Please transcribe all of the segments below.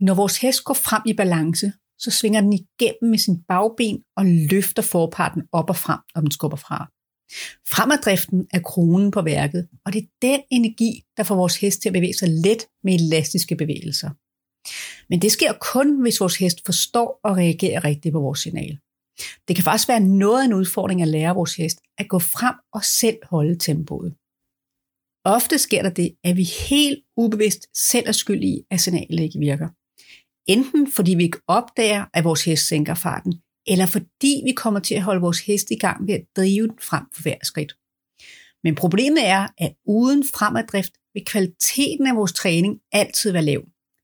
Når vores hest går frem i balance, så svinger den igennem med sin bagben og løfter forparten op og frem, når den skubber fra. Fremaddriften er kronen på værket, og det er den energi, der får vores hest til at bevæge sig let med elastiske bevægelser. Men det sker kun, hvis vores hest forstår og reagerer rigtigt på vores signal. Det kan faktisk være noget af en udfordring at lære vores hest at gå frem og selv holde tempoet. Ofte sker der det, at vi helt ubevidst selv er skyld i, at signalet ikke virker. Enten fordi vi ikke opdager, at vores hest sænker farten, eller fordi vi kommer til at holde vores hest i gang ved at drive den frem for hver skridt. Men problemet er, at uden fremaddrift vil kvaliteten af vores træning altid være lav.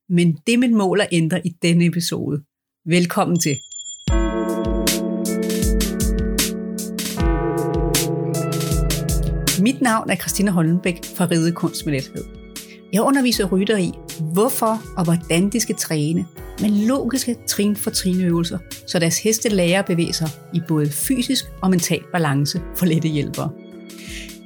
Men det er mit mål at ændre i denne episode. Velkommen til. Mit navn er Christina Hollenbæk fra Ridekunst med Lethed. Jeg underviser rytter i, hvorfor og hvordan de skal træne med logiske trin for trinøvelser, så deres heste lærer at bevæge sig i både fysisk og mental balance for lette hjælpere.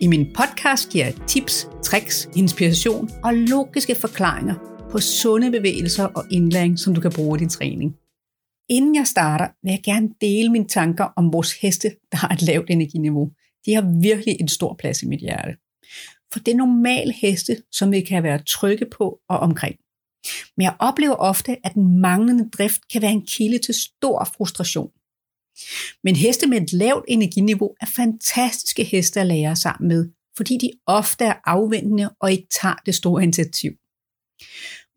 I min podcast giver jeg tips, tricks, inspiration og logiske forklaringer på sunde bevægelser og indlæring, som du kan bruge i din træning. Inden jeg starter, vil jeg gerne dele mine tanker om vores heste, der har et lavt energiniveau. De har virkelig en stor plads i mit hjerte. For det er normale heste, som vi kan være trygge på og omkring. Men jeg oplever ofte, at den manglende drift kan være en kilde til stor frustration. Men heste med et lavt energiniveau er fantastiske heste at lære sammen med, fordi de ofte er afventende og ikke tager det store initiativ.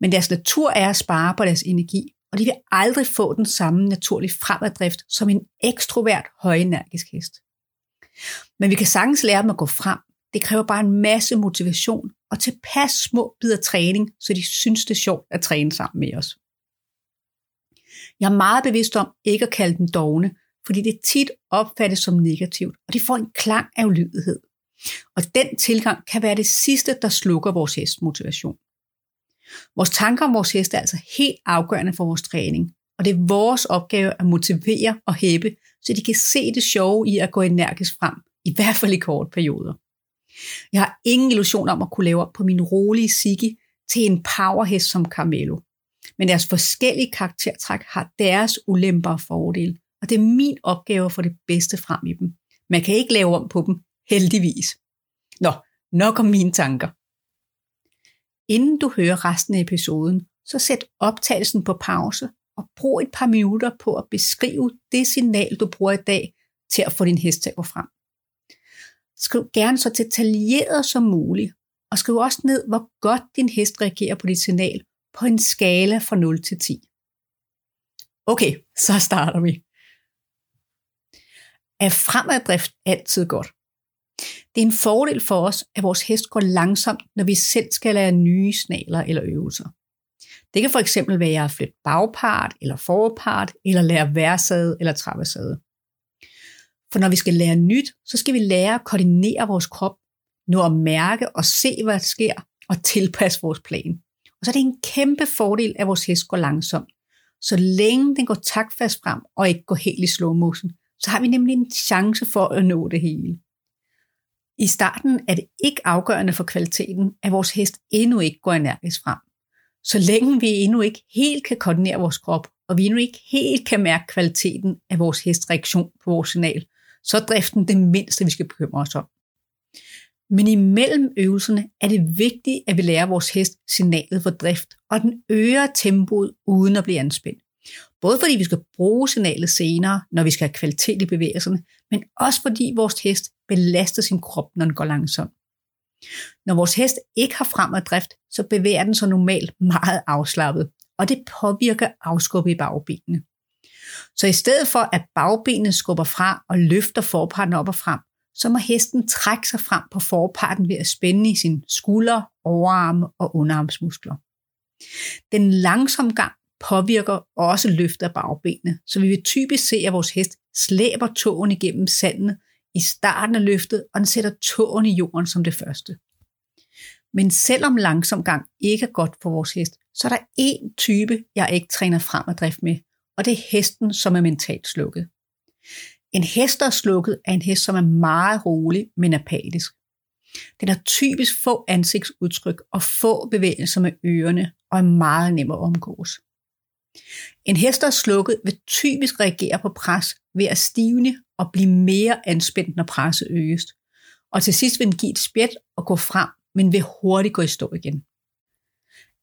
Men deres natur er at spare på deres energi, og de vil aldrig få den samme naturlige fremaddrift som en ekstrovert, højenergisk hest. Men vi kan sagtens lære dem at gå frem. Det kræver bare en masse motivation og tilpas små bidder træning, så de synes det er sjovt at træne sammen med os. Jeg er meget bevidst om ikke at kalde dem dogne, fordi det tit opfattes som negativt, og det får en klang af ulydighed. Og den tilgang kan være det sidste, der slukker vores hest motivation. Vores tanker om vores hest er altså helt afgørende for vores træning, og det er vores opgave at motivere og hæppe, så de kan se det sjove i at gå energisk frem, i hvert fald i korte perioder. Jeg har ingen illusion om at kunne lave op på min rolige Sigge til en powerhest som Carmelo. Men deres forskellige karaktertræk har deres ulemper og fordele, og det er min opgave at få det bedste frem i dem. Man kan ikke lave om på dem, heldigvis. Nå, nok om mine tanker. Inden du hører resten af episoden, så sæt optagelsen på pause og brug et par minutter på at beskrive det signal, du bruger i dag til at få din hest til at gå frem. Skriv gerne så detaljeret som muligt, og skriv også ned, hvor godt din hest reagerer på dit signal på en skala fra 0 til 10. Okay, så starter vi. Er fremaddrift altid godt? Det er en fordel for os, at vores hest går langsomt, når vi selv skal lære nye snaler eller øvelser. Det kan for eksempel være at flytte bagpart eller forpart, eller lære værsæde eller trappesæde. For når vi skal lære nyt, så skal vi lære at koordinere vores krop, nå at mærke og se, hvad der sker, og tilpasse vores plan. Og så er det en kæmpe fordel, at vores hest går langsomt. Så længe den går taktfast frem og ikke går helt i slow motion, så har vi nemlig en chance for at nå det hele. I starten er det ikke afgørende for kvaliteten, at vores hest endnu ikke går energisk frem. Så længe vi endnu ikke helt kan koordinere vores krop, og vi endnu ikke helt kan mærke kvaliteten af vores hests reaktion på vores signal, så er driften det mindste, vi skal bekymre os om. Men imellem øvelserne er det vigtigt, at vi lærer vores hest signalet for drift, og den øger tempoet uden at blive anspændt. Både fordi vi skal bruge signalet senere, når vi skal have kvalitet i bevægelserne, men også fordi vores hest belaster sin krop, når den går langsomt. Når vores hest ikke har fremad drift, så bevæger den sig normalt meget afslappet, og det påvirker afskubbet i bagbenene. Så i stedet for at bagbenet skubber fra og løfter forparten op og frem, så må hesten trække sig frem på forparten ved at spænde i sine skuldre, overarme og underarmsmuskler. Den langsomme gang påvirker også løftet af bagbenene, så vi vil typisk se, at vores hest slæber tåen igennem sandet i starten af løftet, og den sætter tåen i jorden som det første. Men selvom langsom gang ikke er godt for vores hest, så er der én type, jeg ikke træner frem at drift med, og det er hesten, som er mentalt slukket. En hest, der er slukket, er en hest, som er meget rolig, men apatisk. Den har typisk få ansigtsudtryk og få bevægelser med ørerne og er meget nem at omgås. En hest, der er slukket, vil typisk reagere på pres ved at stivne og blive mere anspændt, når presset øges. Og til sidst vil den give et spjæt og gå frem, men vil hurtigt gå i stå igen.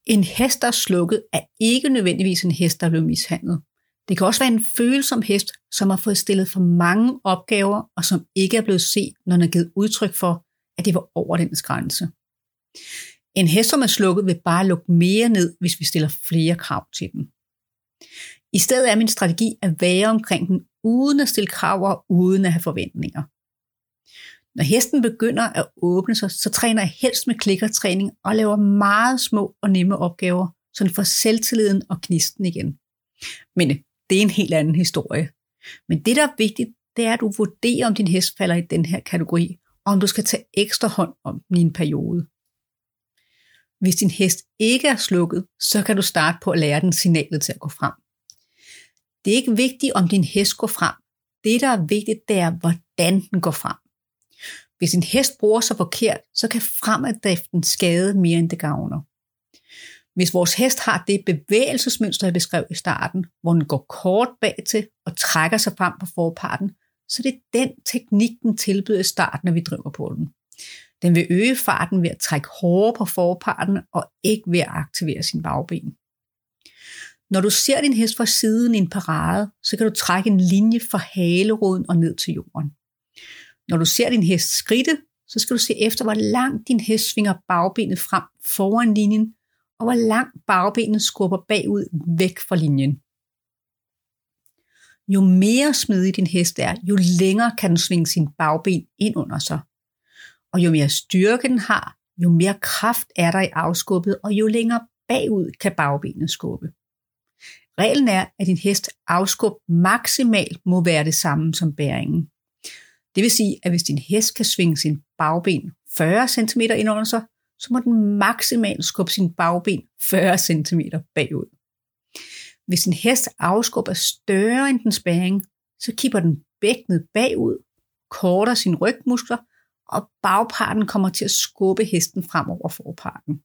En hest, der er slukket, er ikke nødvendigvis en hest, der er blevet mishandlet. Det kan også være en følsom hest, som har fået stillet for mange opgaver, og som ikke er blevet set, når den er givet udtryk for, at det var over dens grænse. En hest, som er slukket, vil bare lukke mere ned, hvis vi stiller flere krav til den. I stedet er min strategi at være omkring den, uden at stille krav og uden at have forventninger. Når hesten begynder at åbne sig, så træner jeg helst med klikkertræning og laver meget små og nemme opgaver, så den får selvtilliden og knisten igen. Men det er en helt anden historie. Men det, der er vigtigt, det er, at du vurderer, om din hest falder i den her kategori, og om du skal tage ekstra hånd om den i en periode. Hvis din hest ikke er slukket, så kan du starte på at lære den signalet til at gå frem. Det er ikke vigtigt, om din hest går frem. Det, der er vigtigt, det er, hvordan den går frem. Hvis en hest bruger sig forkert, så kan fremaddriften skade mere end det gavner. Hvis vores hest har det bevægelsesmønster, jeg beskrev i starten, hvor den går kort bag til og trækker sig frem på forparten, så det er den teknik, den tilbyder i starten, når vi driver på den. Den vil øge farten ved at trække hårdere på forparten og ikke ved at aktivere sin bagben. Når du ser din hest fra siden i en parade, så kan du trække en linje fra haleroden og ned til jorden. Når du ser din hest skridte, så skal du se efter, hvor langt din hest svinger bagbenet frem foran linjen, og hvor langt bagbenet skubber bagud væk fra linjen. Jo mere smidig din hest er, jo længere kan den svinge sin bagben ind under sig. Og jo mere styrke den har, jo mere kraft er der i afskubbet, og jo længere bagud kan bagbenet skubbe. Reglen er, at din hest afskub maksimalt må være det samme som bæringen. Det vil sige, at hvis din hest kan svinge sin bagben 40 cm ind under sig, så må den maksimalt skubbe sin bagben 40 cm bagud. Hvis en hest afskub er større end den spæring, så kipper den bækkenet bagud, korter sin rygmuskler, og bagparten kommer til at skubbe hesten frem over forparten.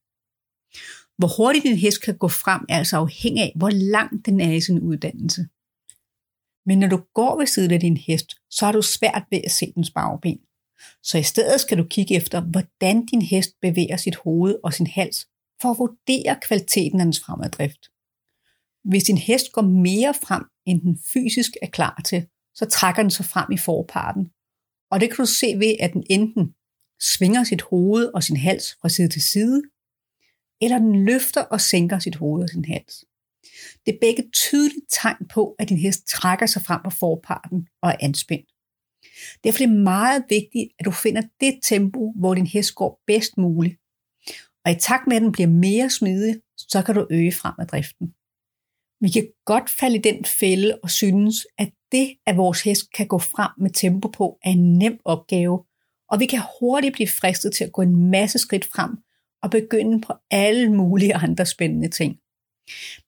Hvor hurtigt en hest kan gå frem er altså afhængig af, hvor langt den er i sin uddannelse. Men når du går ved siden af din hest, så har du svært ved at se dens bagben. Så i stedet skal du kigge efter, hvordan din hest bevæger sit hoved og sin hals, for at vurdere kvaliteten af dens fremaddrift. Hvis din hest går mere frem, end den fysisk er klar til, så trækker den sig frem i forparten. Og det kan du se ved, at den enten svinger sit hoved og sin hals fra side til side, eller den løfter og sænker sit hoved og sin hals. Det er begge tydelige tegn på, at din hest trækker sig frem på forparten og er anspændt. Derfor er det meget vigtigt, at du finder det tempo, hvor din hest går bedst muligt. Og i takt med, at den bliver mere smidig, så kan du øge fremadriften. Vi kan godt falde i den fælde og synes, at det, at vores hest kan gå frem med tempo på, er en nem opgave, og vi kan hurtigt blive fristet til at gå en masse skridt frem og begynde på alle mulige andre spændende ting.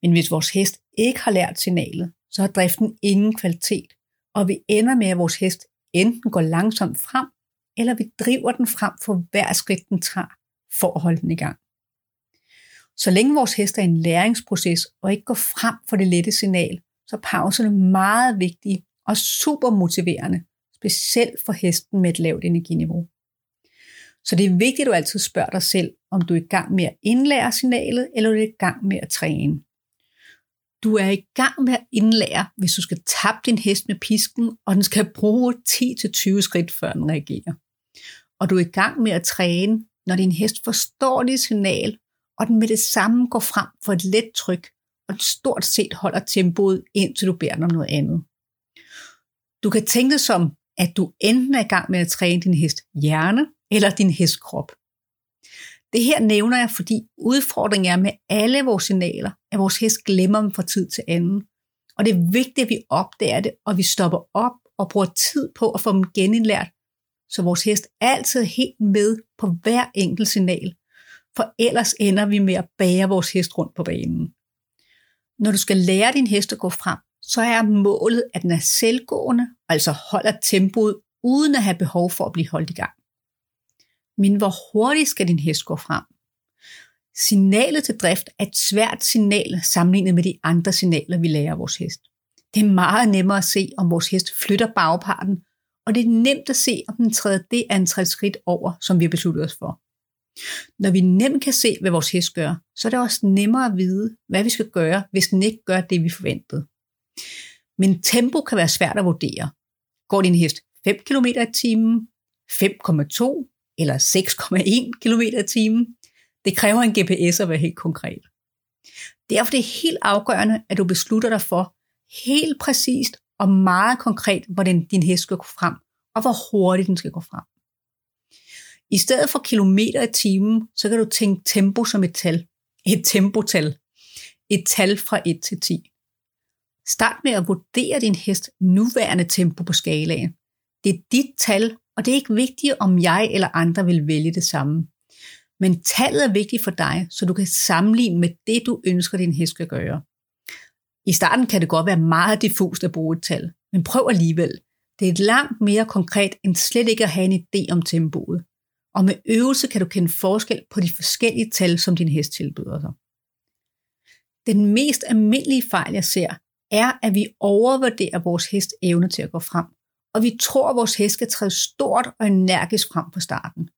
Men hvis vores hest ikke har lært signalet, så har driften ingen kvalitet, og vi ender med, at vores hest enten går langsomt frem, eller vi driver den frem for hver skridt, den tager, for at holde den i gang. Så længe vores hest er i en læringsproces og ikke går frem for det lette signal, så er pauserne meget vigtige og super motiverende, specielt for hesten med et lavt energiniveau. Så det er vigtigt, at du altid spørger dig selv, om du er i gang med at indlære signalet, eller du er i gang med at træne. Du er i gang med at indlære, hvis du skal tabe din hest med pisken, og den skal bruge 10-20 skridt, før den reagerer. Og du er i gang med at træne, når din hest forstår dit signal, og den med det samme går frem for et let tryk, og stort set holder tempoet, indtil du beder den om noget andet. Du kan tænke det som, at du enten er i gang med at træne din hest hjerne, eller din hestkrop. Det her nævner jeg, fordi udfordringen er med alle vores signaler, at vores hest glemmer dem fra tid til anden. Og det er vigtigt, at vi opdager det, og vi stopper op og bruger tid på at få dem genindlært, så vores hest altid er helt med på hver enkelt signal. For ellers ender vi med at bære vores hest rundt på banen. Når du skal lære din hest at gå frem, så er målet, at den er selvgående, altså holder tempoet, uden at have behov for at blive holdt i gang. Men hvor hurtigt skal din hest gå frem? Signalet til drift er et svært signal sammenlignet med de andre signaler, vi lærer vores hest. Det er meget nemmere at se, om vores hest flytter bagparten, og det er nemt at se, om den træder det antal skridt over, som vi har besluttet os for. Når vi nemt kan se, hvad vores hest gør, så er det også nemmere at vide, hvad vi skal gøre, hvis den ikke gør det, vi forventede. Men tempo kan være svært at vurdere. Går din hest 5 km i timen, 5,2 eller 6,1 km i timen? Det kræver en GPS at være helt konkret. Derfor er det helt afgørende, at du beslutter dig for helt præcist og meget konkret, hvordan din hest skal gå frem, og hvor hurtigt den skal gå frem. I stedet for kilometer i timen, så kan du tænke tempo som et tal. Et tempotal. Et tal fra 1 til 10. Start med at vurdere din hest nuværende tempo på skalaen. Det er dit tal, og det er ikke vigtigt, om jeg eller andre vil vælge det samme. Men tallet er vigtigt for dig, så du kan sammenligne med det, du ønsker, din hest skal gøre. I starten kan det godt være meget diffust at bruge et tal, men prøv alligevel. Det er langt mere konkret end slet ikke at have en idé om tempoet. Og med øvelse kan du kende forskel på de forskellige tal, som din hest tilbyder dig. Den mest almindelige fejl, jeg ser, er, at vi overvurderer vores hest evne til at gå frem, og vi tror, at vores hest skal træde stort og energisk frem på starten.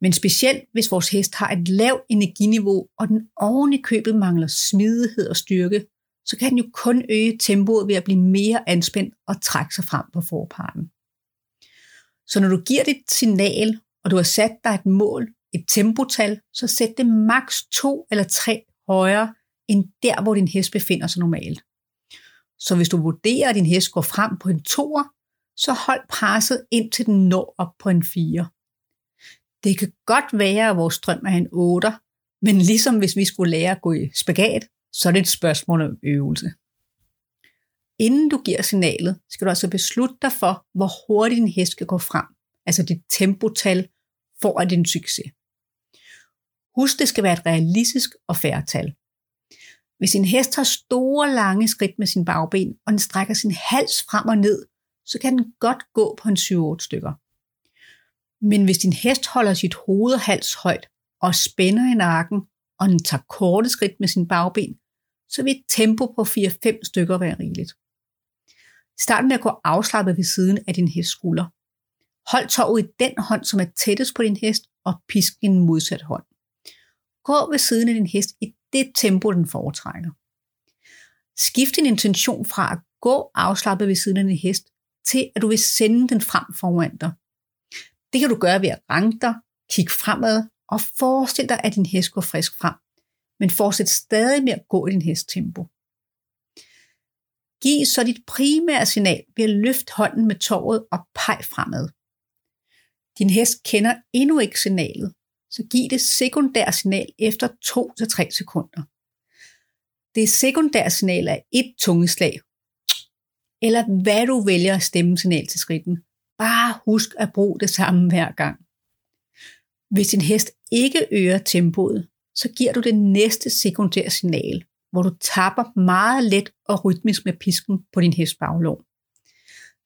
Men specielt hvis vores hest har et lavt energiniveau, og den oven i købet mangler smidighed og styrke, så kan den jo kun øge tempoet ved at blive mere anspændt og trække sig frem på forparten. Så når du giver dit signal, og du har sat dig et mål, et tempotal, så sæt det maks to eller tre højere end der, hvor din hest befinder sig normalt. Så hvis du vurderer, at din hest går frem på en toer, så hold presset indtil den når op på en 4. Det kan godt være, at vores drøm er en 8, men ligesom hvis vi skulle lære at gå i spagat, så er det et spørgsmål om øvelse. Inden du giver signalet, skal du altså beslutte dig for, hvor hurtigt din hest skal gå frem, altså dit tempotal, for at det er en succes. Husk, det skal være et realistisk og færre tal. Hvis en hest har store, lange skridt med sin bagben, og den strækker sin hals frem og ned, så kan den godt gå på en 7-8 stykker. Men hvis din hest holder sit hoved og hals højt, og spænder i nakken, og den tager korte skridt med sin bagben, så vil et tempo på 4-5 stykker være rigeligt. Start med at gå afslappet ved siden af din hest skulder. Hold toget i den hånd, som er tættest på din hest, og pisk en modsat hånd. Gå ved siden af din hest i det tempo, den foretrækker. Skift din intention fra at gå afslappet ved siden af din hest, til at du vil sende den frem foran dig. Det kan du gøre ved at ranke dig, kigge fremad og forestil dig, at din hest går frisk frem men fortsæt stadig med at gå i din hest tempo. Giv så dit primære signal ved at løfte hånden med tåret og peg fremad. Din hest kender endnu ikke signalet, så giv det sekundære signal efter 2-3 sekunder. Det sekundære signal er et tungeslag, eller hvad du vælger at stemme signal til skridten. Bare husk at bruge det samme hver gang. Hvis din hest ikke øger tempoet, så giver du det næste sekundære signal, hvor du tapper meget let og rytmisk med pisken på din hest baglov.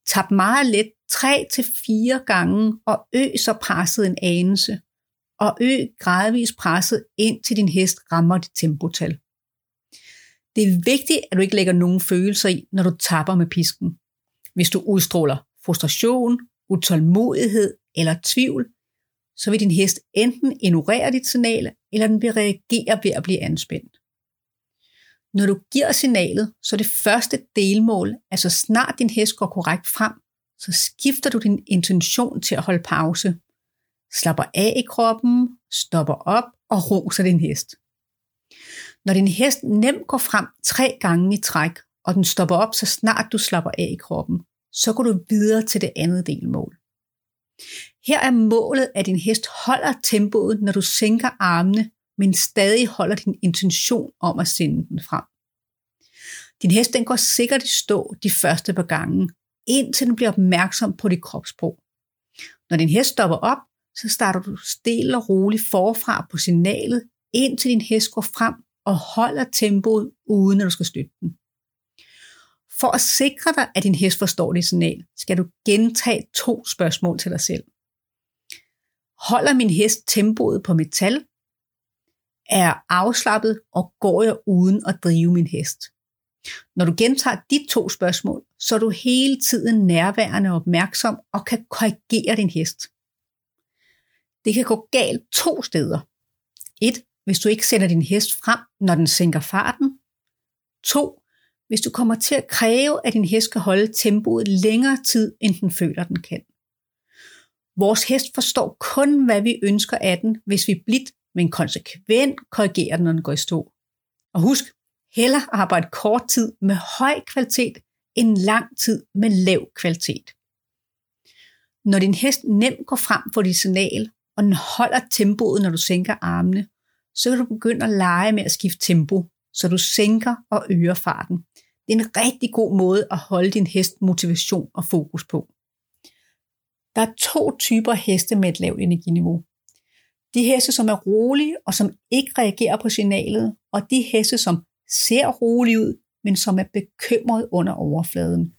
Tap meget let 3-4 gange og øg så presset en anelse, og øg gradvist presset ind til din hest rammer dit tempotal. Det er vigtigt, at du ikke lægger nogen følelser i, når du tapper med pisken. Hvis du udstråler frustration, utålmodighed eller tvivl, så vil din hest enten ignorere dit signal, eller den vil reagere ved at blive anspændt. Når du giver signalet, så er det første delmål, altså snart din hest går korrekt frem, så skifter du din intention til at holde pause. Slapper af i kroppen, stopper op og roser din hest. Når din hest nemt går frem tre gange i træk, og den stopper op, så snart du slapper af i kroppen, så går du videre til det andet delmål. Her er målet, at din hest holder tempoet, når du sænker armene, men stadig holder din intention om at sende den frem. Din hest den går sikkert i stå de første par gange, indtil den bliver opmærksom på dit kropssprog. Når din hest stopper op, så starter du stille og roligt forfra på signalet, indtil din hest går frem og holder tempoet, uden at du skal støtte den. For at sikre dig, at din hest forstår dit signal, skal du gentage to spørgsmål til dig selv. Holder min hest tempoet på metal? Er afslappet, og går jeg uden at drive min hest? Når du gentager de to spørgsmål, så er du hele tiden nærværende og opmærksom og kan korrigere din hest. Det kan gå galt to steder. Et, hvis du ikke sætter din hest frem, når den sænker farten. To, hvis du kommer til at kræve, at din hest skal holde tempoet længere tid, end den føler, den kan. Vores hest forstår kun, hvad vi ønsker af den, hvis vi blidt, men konsekvent korrigerer den, når den går i stå. Og husk, hellere arbejde kort tid med høj kvalitet, end lang tid med lav kvalitet. Når din hest nemt går frem for dit signal, og den holder tempoet, når du sænker armene, så kan du begynde at lege med at skifte tempo, så du sænker og øger farten. Det er en rigtig god måde at holde din hest motivation og fokus på. Der er to typer heste med et lavt energiniveau. De heste, som er rolige og som ikke reagerer på signalet, og de heste, som ser rolige ud, men som er bekymret under overfladen.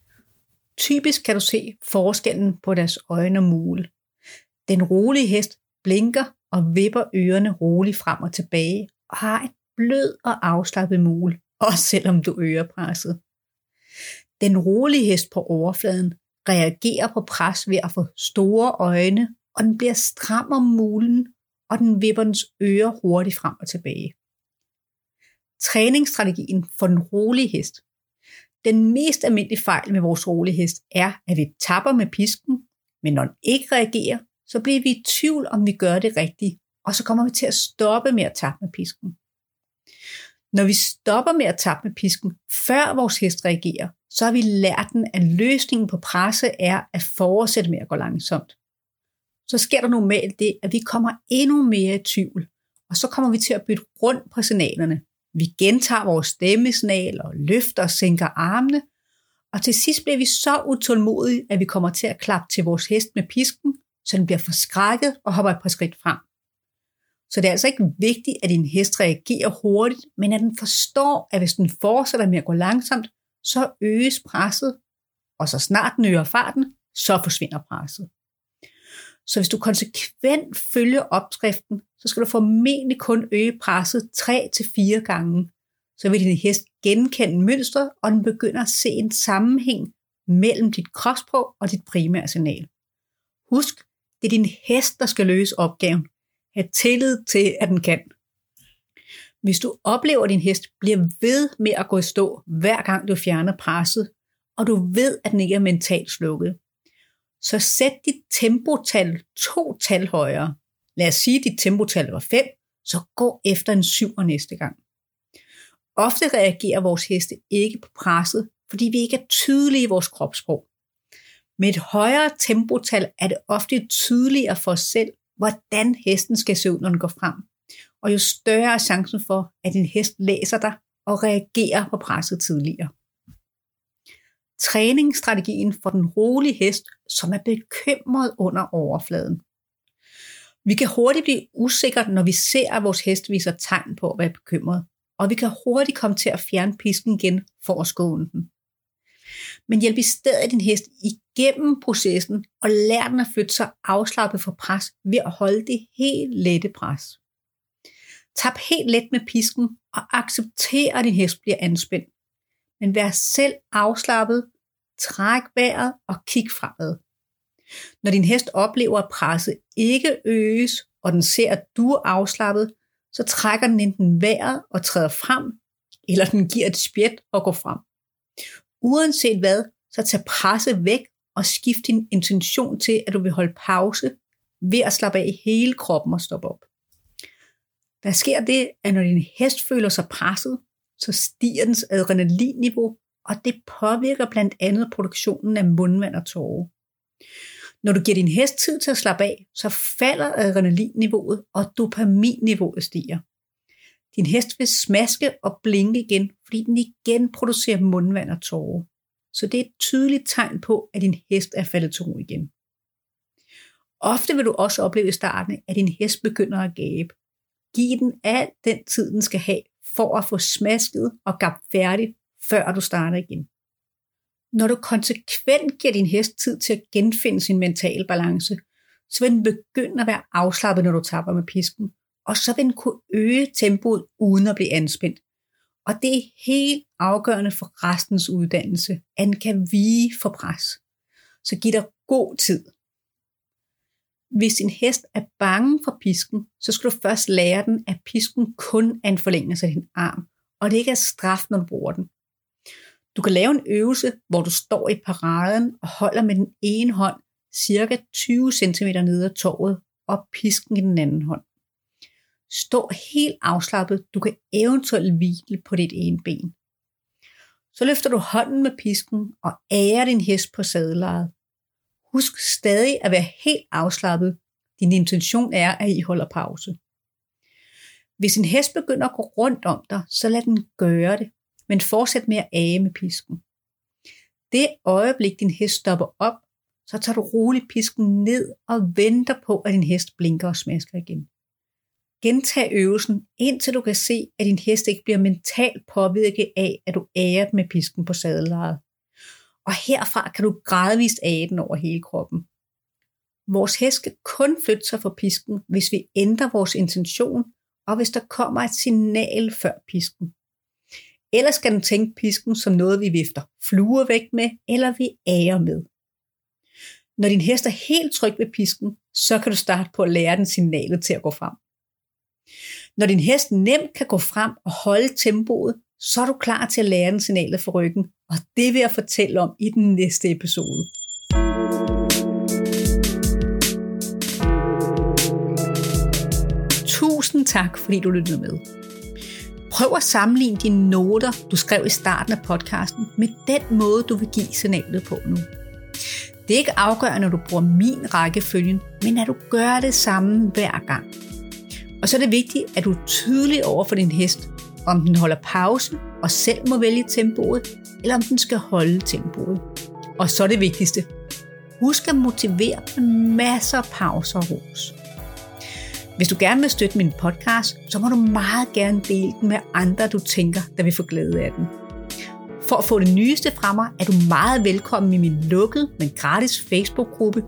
Typisk kan du se forskellen på deres øjne og mule. Den rolige hest blinker og vipper ørerne roligt frem og tilbage og har et blød og afslappet mul, også selvom du øger presset. Den rolige hest på overfladen reagerer på pres ved at få store øjne, og den bliver stram om mulen, og den vipper dens ører hurtigt frem og tilbage. Træningsstrategien for den rolige hest. Den mest almindelige fejl med vores rolige hest er, at vi tapper med pisken, men når den ikke reagerer, så bliver vi i tvivl, om vi gør det rigtigt, og så kommer vi til at stoppe med at tappe med pisken. Når vi stopper med at tappe med pisken, før vores hest reagerer, så har vi lært den, at løsningen på presse er at fortsætte med at gå langsomt. Så sker der normalt det, at vi kommer endnu mere i tvivl, og så kommer vi til at bytte rundt på signalerne. Vi gentager vores stemmesignal og løfter og sænker armene, og til sidst bliver vi så utålmodige, at vi kommer til at klappe til vores hest med pisken, så den bliver forskrækket og hopper et par skridt frem. Så det er altså ikke vigtigt, at din hest reagerer hurtigt, men at den forstår, at hvis den fortsætter med at gå langsomt, så øges presset, og så snart den øger farten, så forsvinder presset. Så hvis du konsekvent følger opskriften, så skal du formentlig kun øge presset 3-4 gange. Så vil din hest genkende mønstret, og den begynder at se en sammenhæng mellem dit kropsprog og dit primære signal. Husk, det er din hest, der skal løse opgaven. Ha' tillid til, at den kan. Hvis du oplever, at din hest bliver ved med at gå i stå, hver gang du fjerner presset, og du ved, at den ikke er mentalt slukket, så sæt dit tempotal to tal højere. Lad os sige, at dit tempotal var 5, så gå efter en 7 næste gang. Ofte reagerer vores heste ikke på presset, fordi vi ikke er tydelige i vores kropssprog. Med et højere tempotal er det ofte tydeligere for os selv, hvordan hesten skal se ud, når den går frem. Og jo større er chancen for, at din hest læser dig og reagerer på presset tidligere. Træningsstrategien for den rolige hest, som er bekymret under overfladen. Vi kan hurtigt blive usikre, når vi ser, at vores hest viser tegn på at være bekymret, og vi kan hurtigt komme til at fjerne pisken igen for at skåne den men hjælp i stedet din hest igennem processen og lær den at flytte sig afslappet for pres ved at holde det helt lette pres. Tap helt let med pisken og accepter, at din hest bliver anspændt. Men vær selv afslappet, træk vejret og kig fremad. Når din hest oplever, at presset ikke øges, og den ser, at du er afslappet, så trækker den enten vejret og træder frem, eller den giver et spjæt og går frem. Uanset hvad, så tag presset væk og skift din intention til, at du vil holde pause ved at slappe af i hele kroppen og stoppe op. Der sker det, at når din hest føler sig presset, så stiger dens adrenalinniveau, og det påvirker blandt andet produktionen af mundvand og tårer. Når du giver din hest tid til at slappe af, så falder adrenalinniveauet, og dopaminniveauet stiger. Din hest vil smaske og blinke igen, fordi den igen producerer mundvand og tårer. Så det er et tydeligt tegn på, at din hest er faldet til ro igen. Ofte vil du også opleve i starten, at din hest begynder at gabe. Giv den al den tid, den skal have, for at få smasket og gabt færdigt, før du starter igen. Når du konsekvent giver din hest tid til at genfinde sin mentale balance, så vil den begynde at være afslappet, når du tapper med pisken, og så vil den kunne øge tempoet uden at blive anspændt. Og det er helt afgørende for restens uddannelse, at den kan vige for pres. Så giv dig god tid. Hvis din hest er bange for pisken, så skal du først lære den, at pisken kun er en forlængelse af din arm, og det ikke er straf, når du bruger den. Du kan lave en øvelse, hvor du står i paraden og holder med den ene hånd cirka 20 cm nede af torvet og pisken i den anden hånd. Stå helt afslappet. Du kan eventuelt hvile på dit ene ben. Så løfter du hånden med pisken og ærer din hest på sadlejet. Husk stadig at være helt afslappet. Din intention er, at I holder pause. Hvis en hest begynder at gå rundt om dig, så lad den gøre det, men fortsæt med at age med pisken. Det øjeblik, din hest stopper op, så tager du roligt pisken ned og venter på, at din hest blinker og smasker igen. Gentag øvelsen, indtil du kan se, at din hest ikke bliver mentalt påvirket af, at du ærer med pisken på sadlejet. Og herfra kan du gradvist ære den over hele kroppen. Vores hest skal kun flytte sig for pisken, hvis vi ændrer vores intention, og hvis der kommer et signal før pisken. Ellers skal den tænke pisken som noget, vi vifter fluer væk med, eller vi ærer med. Når din hest er helt tryg ved pisken, så kan du starte på at lære den signalet til at gå frem. Når din hest nemt kan gå frem og holde tempoet, så er du klar til at lære den signalet for ryggen, og det vil jeg fortælle om i den næste episode. Tusind tak, fordi du lyttede med. Prøv at sammenligne dine noter, du skrev i starten af podcasten, med den måde, du vil give signalet på nu. Det er ikke afgørende, når du bruger min rækkefølge, men at du gør det samme hver gang. Og så er det vigtigt, at du er tydelig over for din hest, om den holder pause og selv må vælge tempoet, eller om den skal holde tempoet. Og så det vigtigste. Husk at motivere med masser af pauser og ros. Hvis du gerne vil støtte min podcast, så må du meget gerne dele den med andre, du tænker, der vil få glæde af den. For at få det nyeste fra mig, er du meget velkommen i min lukkede, men gratis Facebook-gruppe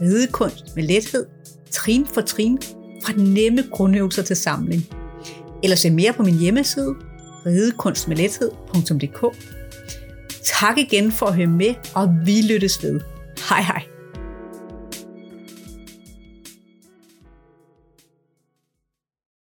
Ridekunst med lethed, trin for trin, fra nemme grundøvelser til samling. Eller se mere på min hjemmeside, ridekunstmedlethed.dk. Tak igen for at høre med, og vi lyttes ved. Hej hej!